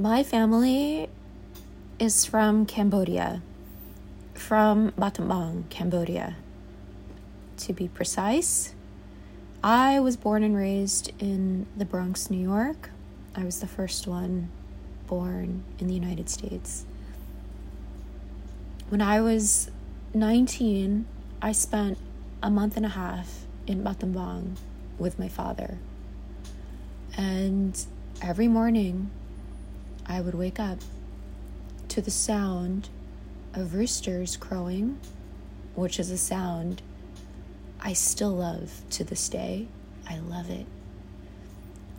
My family is from Cambodia, from Battambang, Cambodia. To be precise, I was born and raised in the Bronx, New York. I was the first one born in the United States. When I was 19, I spent a month and a half in Battambang with my father. And every morning, I would wake up to the sound of roosters crowing, which is a sound I still love to this day. I love it.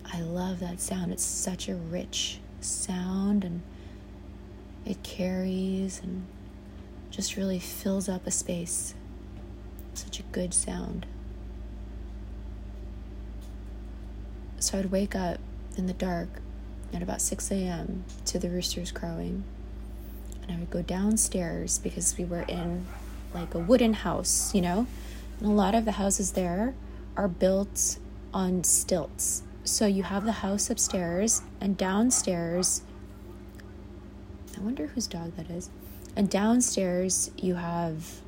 I love that sound. It's such a rich sound and it carries and just really fills up a space. Such a good sound. So I'd wake up in the dark at about 6 a.m. to the roosters crowing. And I would go downstairs because we were in like a wooden house, you know? And a lot of the houses there are built on stilts. So you have the house upstairs, and downstairs, I wonder whose dog that is. And downstairs, you have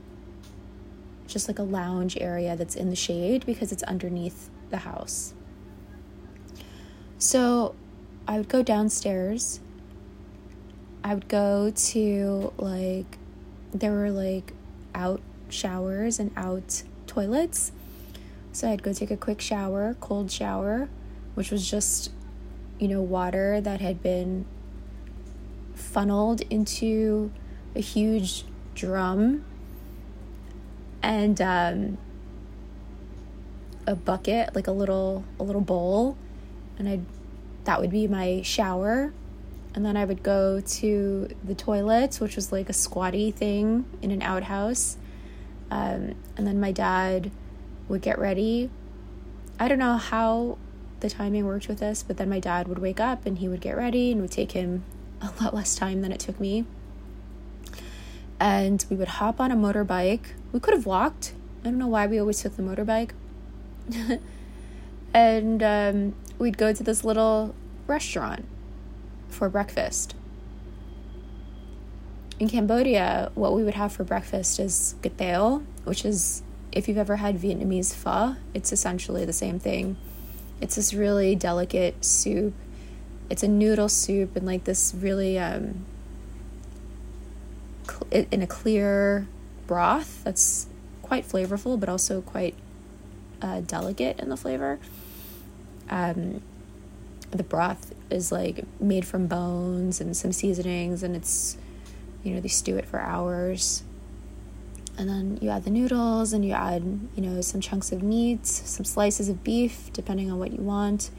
just like a lounge area that's in the shade because it's underneath the house. So I would go downstairs. I would go to like, there were like out showers and out toilets. So I'd go take a quick shower, cold shower, which was just, you know, water that had been funneled into a huge drum and um, a bucket, like a little a little bowl, and I'd that would be my shower. And then I would go to the toilet, which was like a squatty thing in an outhouse. Um, and then my dad would get ready. I don't know how the timing worked with this, but then my dad would wake up and he would get ready and would take him a lot less time than it took me. And we would hop on a motorbike. We could have walked. I don't know why we always took the motorbike. and um, we'd go to this little restaurant for breakfast. In Cambodia, what we would have for breakfast is kuy teav, which is, if you've ever had Vietnamese pho, it's essentially the same thing. It's this really delicate soup. It's a noodle soup and like this really, um, cl- in a clear broth that's quite flavorful, but also quite uh, delicate in the flavor. Um, the broth is like made from bones and some seasonings, and it's you know they stew it for hours. And then you add the noodles, and you add you know some chunks of meat, some slices of beef, depending on what you want,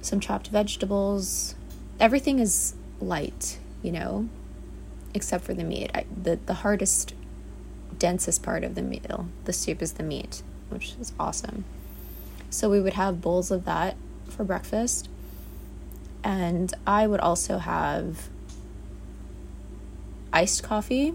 some chopped vegetables. Everything is light, you know, except for the meat. I, the the hardest, densest part of the meal, the soup, is the meat, which is awesome. So we would have bowls of that for breakfast. And I would also have iced coffee.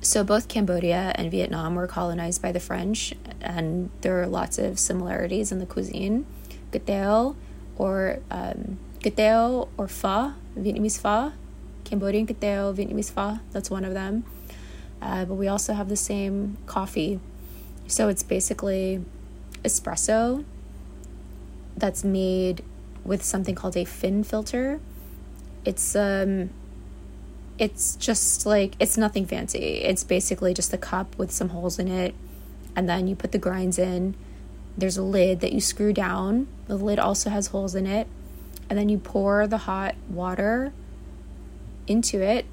So both Cambodia and Vietnam were colonized by the French, and there are lots of similarities in the cuisine. Kuy teav or um, or pho, Vietnamese pho, Cambodian kuy teav, Vietnamese pho, that's one of them. Uh, but we also have the same coffee. So it's basically espresso that's made with something called a phin filter. It's um it's just like it's nothing fancy. It's basically just a cup with some holes in it and then you put the grinds in. There's a lid that you screw down. The lid also has holes in it. And then you pour the hot water into it.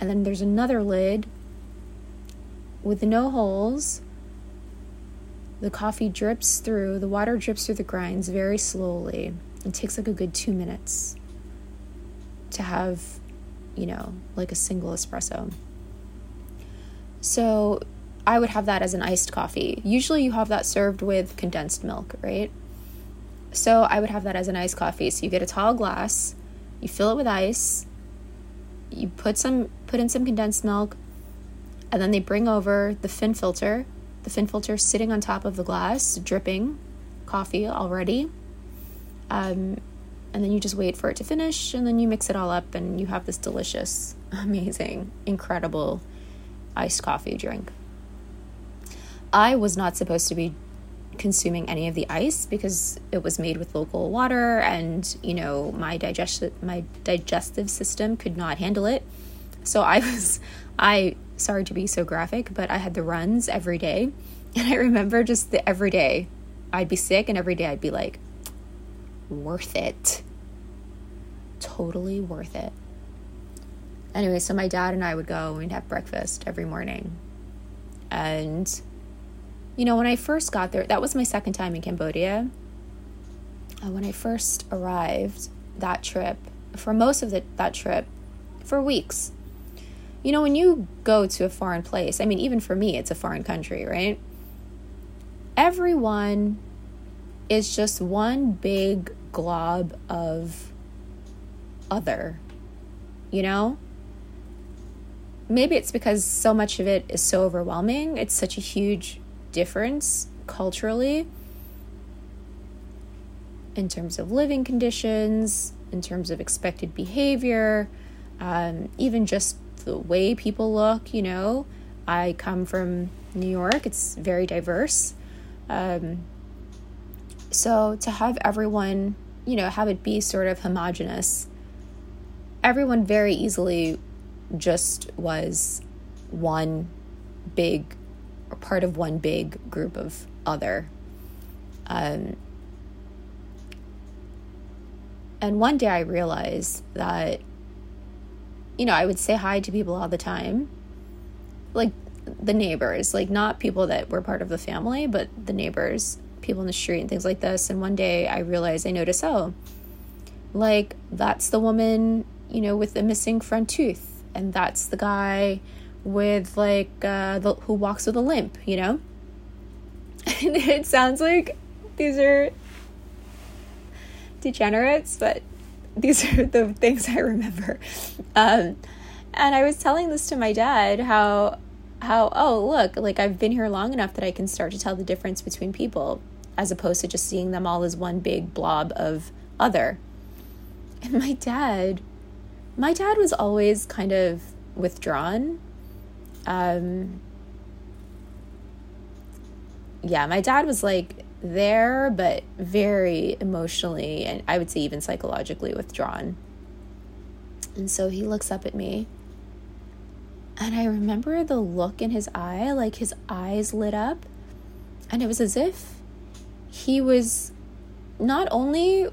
And then there's another lid with no holes the coffee drips through, the water drips through the grinds very slowly. It takes like a good two minutes to have, you know, like a single espresso. So I would have that as an iced coffee. Usually you have that served with condensed milk, right? So I would have that as an iced coffee. So you get a tall glass, you fill it with ice, you put some put in some condensed milk, and then they bring over the phin filter the phin filter sitting on top of the glass, dripping coffee already. Um, and then you just wait for it to finish and then you mix it all up and you have this delicious, amazing, incredible iced coffee drink. I was not supposed to be consuming any of the ice because it was made with local water and you know my digestive my digestive system could not handle it so i was i sorry to be so graphic but i had the runs every day. And i remember just the every day i'd be sick and every day i'd be like worth it. Totally worth it. Anyway so my dad and i would go and we'd have breakfast every morning. And you know, when I first got there, that was my second time in Cambodia. Uh, when I first arrived that trip, for most of the, that trip, for weeks, you know, when you go to a foreign place, I mean, even for me, it's a foreign country, right? Everyone is just one big glob of other, you know? Maybe it's because so much of it is so overwhelming. It's such a huge difference culturally in terms of living conditions, in terms of expected behavior, um, even just the way people look. You know, I come from New York, it's very diverse. Um, so to have everyone, you know, have it be sort of homogenous, everyone very easily just was one big or part of one big group of other. Um, and one day I realized that, you know, I would say hi to people all the time, like the neighbors, like not people that were part of the family, but the neighbors, people in the street and things like this. And one day I realized, I noticed, oh, like that's the woman, you know, with the missing front tooth, and that's the guy with like uh, the, who walks with a limp, you know? And it sounds like these are degenerates, but these are the things I remember. Um, and I was telling this to my dad how how oh look like I've been here long enough that I can start to tell the difference between people as opposed to just seeing them all as one big blob of other. And my dad, my dad was always kind of withdrawn um, yeah, my dad was like there, but very emotionally and I would say even psychologically withdrawn. And so he looks up at me. And I remember the look in his eye, like his eyes lit up. And it was as if he was not only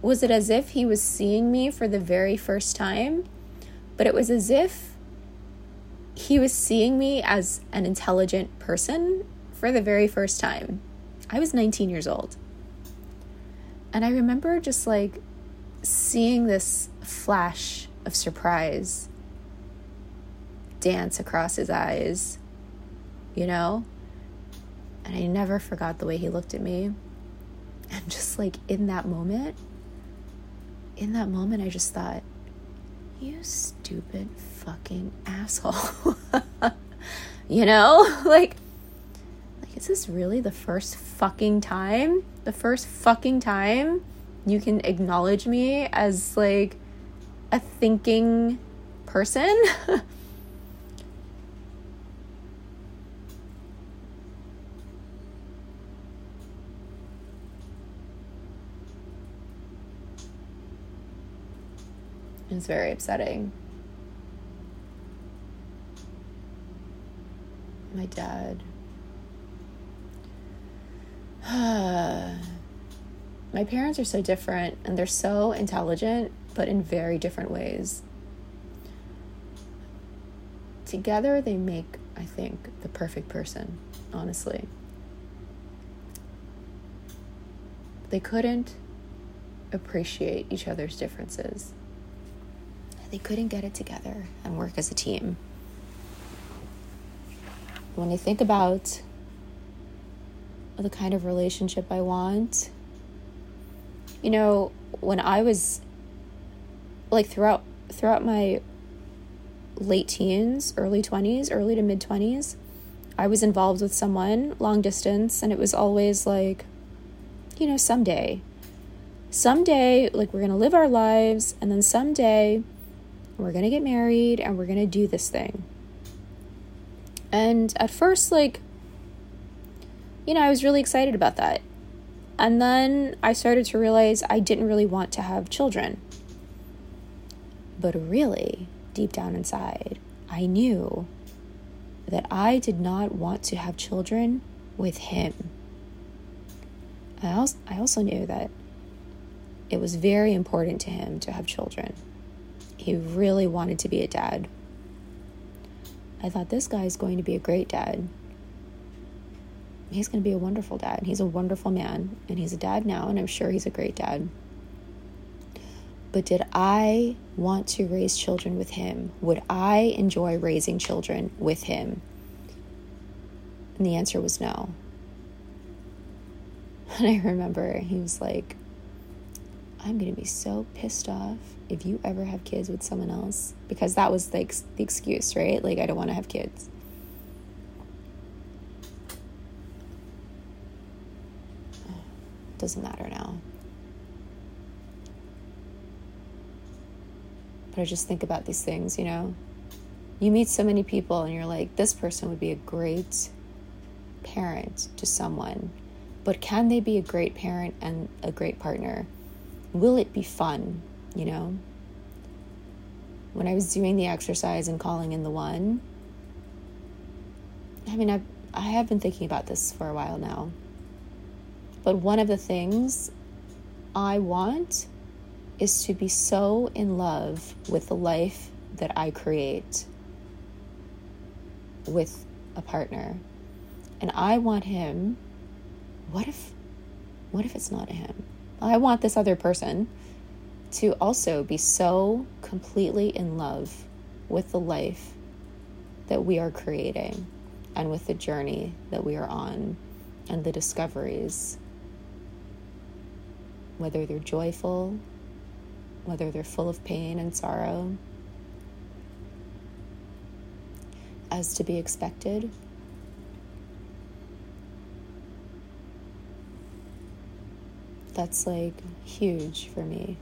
was it as if he was seeing me for the very first time, but it was as if he was seeing me as an intelligent person for the very first time. I was 19 years old. And I remember just like seeing this flash of surprise dance across his eyes, you know? And I never forgot the way he looked at me. And just like in that moment, in that moment, I just thought, you stupid fucking asshole. you know? Like is this really the first fucking time? The first fucking time you can acknowledge me as like a thinking person? It's very upsetting. My dad. My parents are so different and they're so intelligent, but in very different ways. Together, they make, I think, the perfect person, honestly. They couldn't appreciate each other's differences they couldn't get it together and work as a team. When I think about the kind of relationship I want, you know, when I was like throughout throughout my late teens, early 20s, early to mid 20s, I was involved with someone long distance and it was always like you know, someday someday, like, we're going to live our lives, and then someday we're going to get married and we're going to do this thing. And at first, like, you know, I was really excited about that. And then I started to realize I didn't really want to have children. But really, deep down inside, I knew that I did not want to have children with him. I also, I also knew that it was very important to him to have children. He really wanted to be a dad. I thought this guy is going to be a great dad. He's going to be a wonderful dad. He's a wonderful man, and he's a dad now, and I'm sure he's a great dad. But did I want to raise children with him? Would I enjoy raising children with him? And the answer was no. And I remember he was like, I'm going to be so pissed off if you ever have kids with someone else. Because that was like the excuse, right? Like, I don't want to have kids. Doesn't matter now. But I just think about these things, you know? You meet so many people and you're like, this person would be a great parent to someone. But can they be a great parent and a great partner? will it be fun? You know? When I was doing the exercise and calling in the one, I mean, I've, I have been thinking about this for a while now. But one of the things I want is to be so in love with the life that I create with a partner. And I want him. What if what if it's not him? I want this other person to also be so completely in love with the life that we are creating and with the journey that we are on and the discoveries, whether they're joyful, whether they're full of pain and sorrow, as to be expected. that's like huge for me.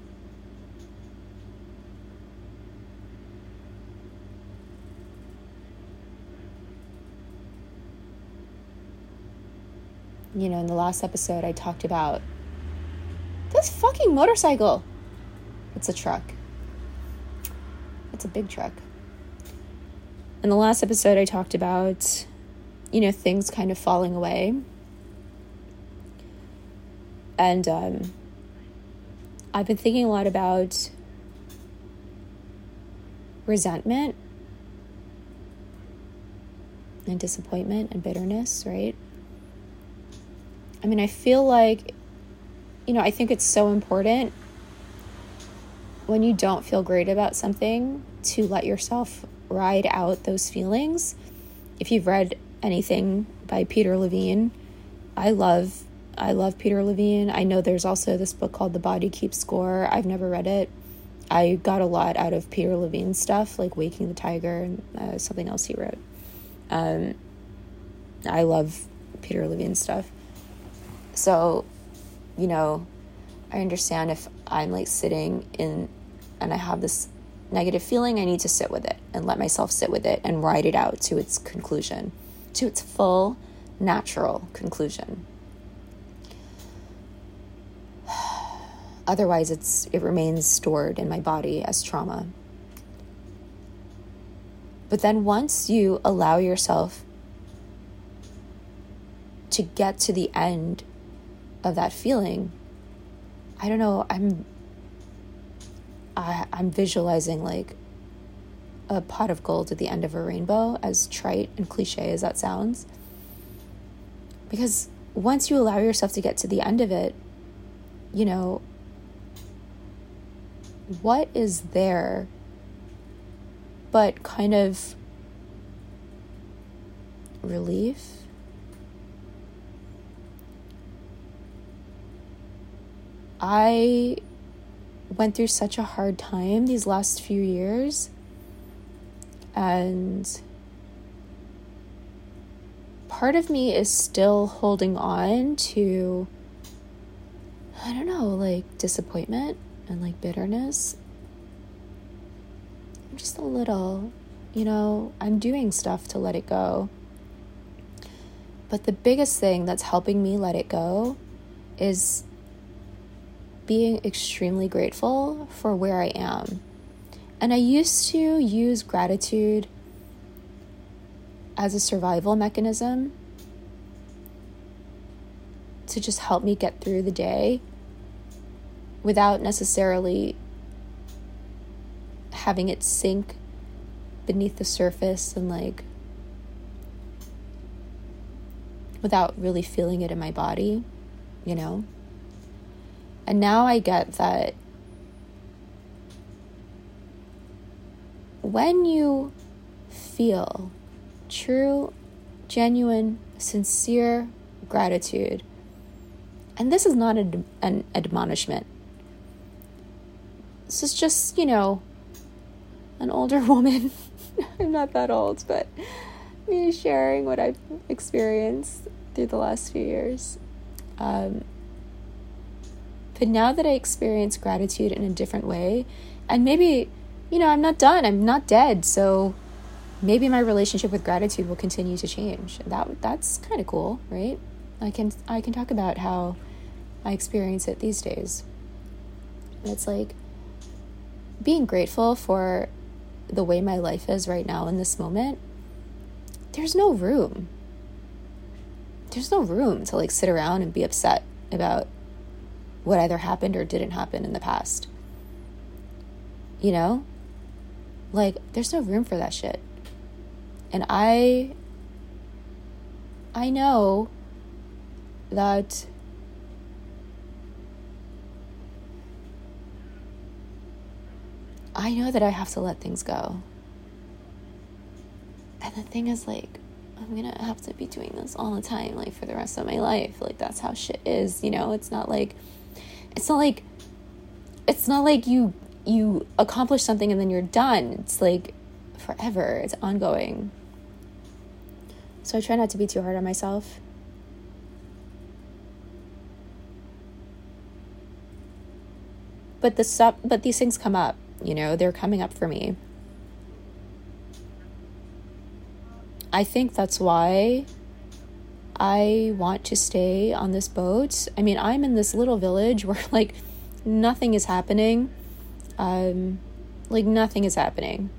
You know, in the last episode, I talked about this fucking motorcycle. It's a truck. It's a big truck. In the last episode, I talked about, you know, things kind of falling away and um, I've been thinking a lot about resentment and disappointment and bitterness, right? I mean, I feel like, you know, I think it's so important when you don't feel great about something to let yourself ride out those feelings. If you've read anything by Peter Levine, I love I love Peter Levine. I know there's also this book called The Body Keeps Score. I've never read it. I got a lot out of Peter Levine's stuff, like Waking the Tiger and uh, something else he wrote. Um, I love Peter Levine's stuff. So, you know, I understand if I'm like sitting in and I have this negative feeling, I need to sit with it and let myself sit with it and ride it out to its conclusion, to its full, natural conclusion. Otherwise, it's, it remains stored in my body as trauma. But then once you allow yourself to get to the end of that feeling, I don't know, I'm I, I'm visualizing like a pot of gold at the end of a rainbow, as trite and cliche as that sounds. Because once you allow yourself to get to the end of it, you know, what is there but kind of relief? I went through such a hard time these last few years, and part of me is still holding on to I don't know, like disappointment and like bitterness. Just a little, you know, I'm doing stuff to let it go. But the biggest thing that's helping me let it go is being extremely grateful for where I am. And I used to use gratitude as a survival mechanism to just help me get through the day without necessarily having it sink beneath the surface and like without really feeling it in my body, you know? And now I get that when you feel true, genuine, sincere gratitude, and this is not an, an admonishment, this is just, you know, an older woman. I'm not that old, but me sharing what I've experienced through the last few years. Um, but now that I experience gratitude in a different way, and maybe, you know, I'm not done, I'm not dead, so maybe my relationship with gratitude will continue to change. That that's kind of cool, right? I can I can talk about how I experience it these days. It's like being grateful for the way my life is right now in this moment. There's no room. There's no room to like sit around and be upset about what either happened or didn't happen in the past. You know? Like, there's no room for that shit. And I. I know that. I know that I have to let things go. And the thing is, like, I'm gonna have to be doing this all the time, like, for the rest of my life. Like, that's how shit is, you know? It's not like it's not like it's not like you you accomplish something and then you're done. It's like forever. It's ongoing. So I try not to be too hard on myself. But the stuff but these things come up, you know, they're coming up for me. I think that's why I want to stay on this boat. I mean, I'm in this little village where like nothing is happening. Um, like nothing is happening.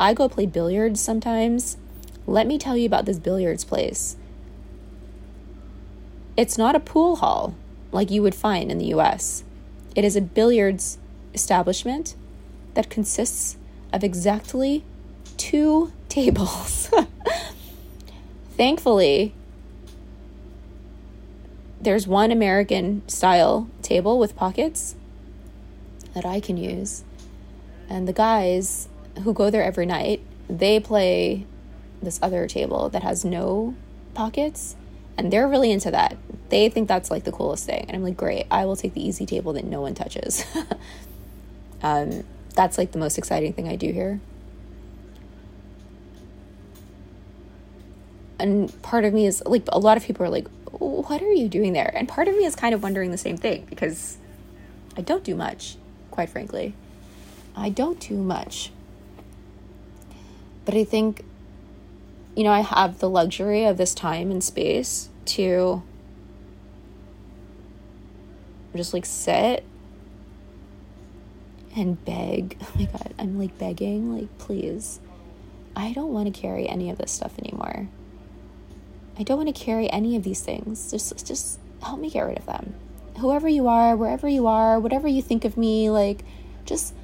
I go play billiards sometimes. Let me tell you about this billiards place. It's not a pool hall like you would find in the US. It is a billiards establishment that consists of exactly two tables. Thankfully, there's one American style table with pockets that I can use. And the guys who go there every night, they play this other table that has no pockets. And they're really into that. They think that's like the coolest thing. And I'm like, great, I will take the easy table that no one touches. um, that's like the most exciting thing I do here. And part of me is like a lot of people are like what are you doing there? And part of me is kind of wondering the same thing because i don't do much quite frankly. I don't do much. But i think you know i have the luxury of this time and space to just like sit and beg. Oh my god i'm like begging like please. I don't want to carry any of this stuff anymore I don't want to carry any of these things. Just just help me get rid of them. Whoever you are, wherever you are, whatever you think of me, like just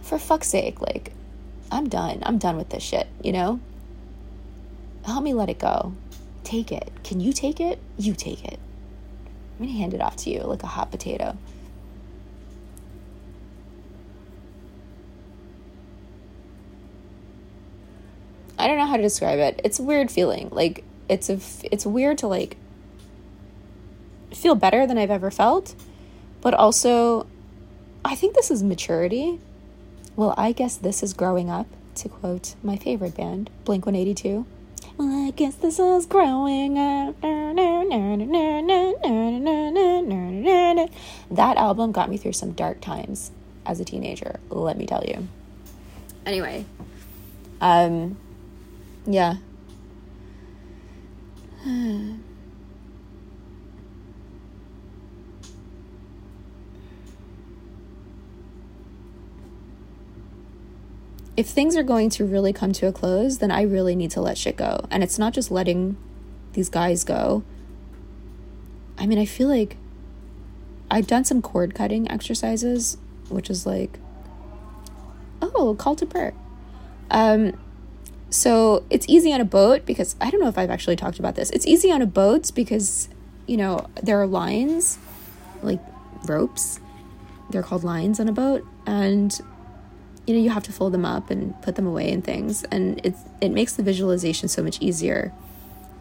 for fuck's sake, like I'm done. I'm done with this shit, you know? Help me let it go. Take it. Can you take it? You take it. I'm going to hand it off to you like a hot potato. I don't know how to describe it. It's a weird feeling. Like it's a it's weird to like feel better than I've ever felt, but also I think this is maturity. Well, I guess this is growing up, to quote my favorite band, Blink 182. Well, I guess this is growing up. That album got me through some dark times as a teenager, let me tell you. Anyway, um, yeah. if things are going to really come to a close, then I really need to let shit go. And it's not just letting these guys go. I mean, I feel like I've done some cord cutting exercises, which is like, oh, call to prayer. Um, so it's easy on a boat because I don't know if I've actually talked about this. It's easy on a boat because, you know, there are lines, like ropes. They're called lines on a boat. And you know you have to fold them up and put them away and things and it it makes the visualization so much easier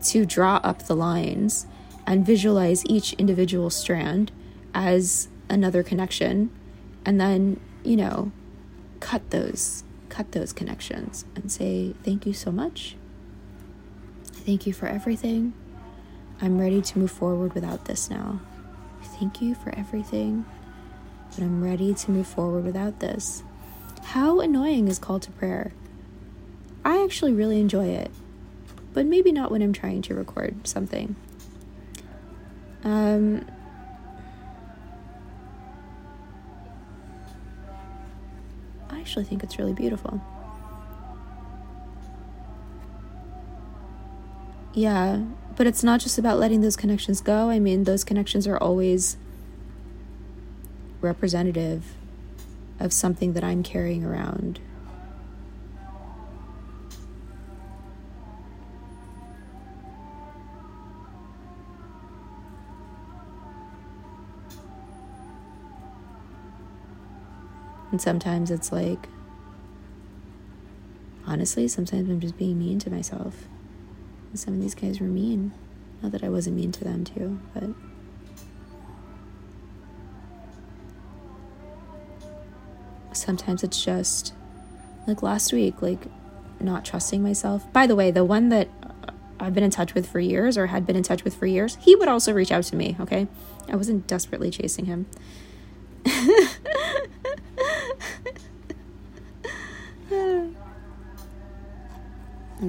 to draw up the lines and visualize each individual strand as another connection and then you know cut those cut those connections and say thank you so much thank you for everything i'm ready to move forward without this now thank you for everything but i'm ready to move forward without this how annoying is call to prayer? I actually really enjoy it, but maybe not when I'm trying to record something. Um, actually think it's really beautiful. Yeah, but it's not just about letting those connections go. I mean, those connections are always representative of something that I'm carrying around. And sometimes it's like, honestly, sometimes I'm just being mean to myself. And some of these guys were mean. Not that I wasn't mean to them too, but. sometimes it's just like last week, like not trusting myself. By the way, the one that I've been in touch with for years or had been in touch with for years, he would also reach out to me, okay? I wasn't desperately chasing him.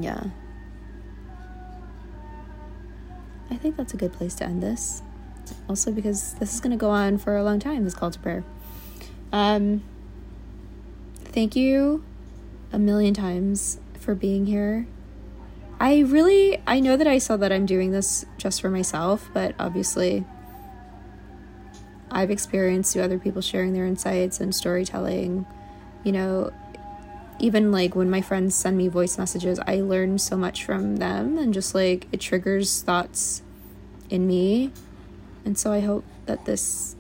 yeah. I think that's a good place to end this. Also, because this is going to go on for a long time, this call to prayer. Um, thank you a million times for being here. I really I know that I saw that I'm doing this just for myself, but obviously I've experienced through other people sharing their insights and storytelling, you know, even like when my friends send me voice messages, I learn so much from them and just like it triggers thoughts in me. And so I hope that this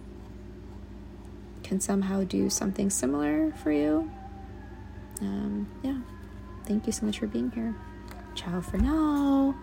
can somehow do something similar for you um, yeah, thank you so much for being here. Ciao for now.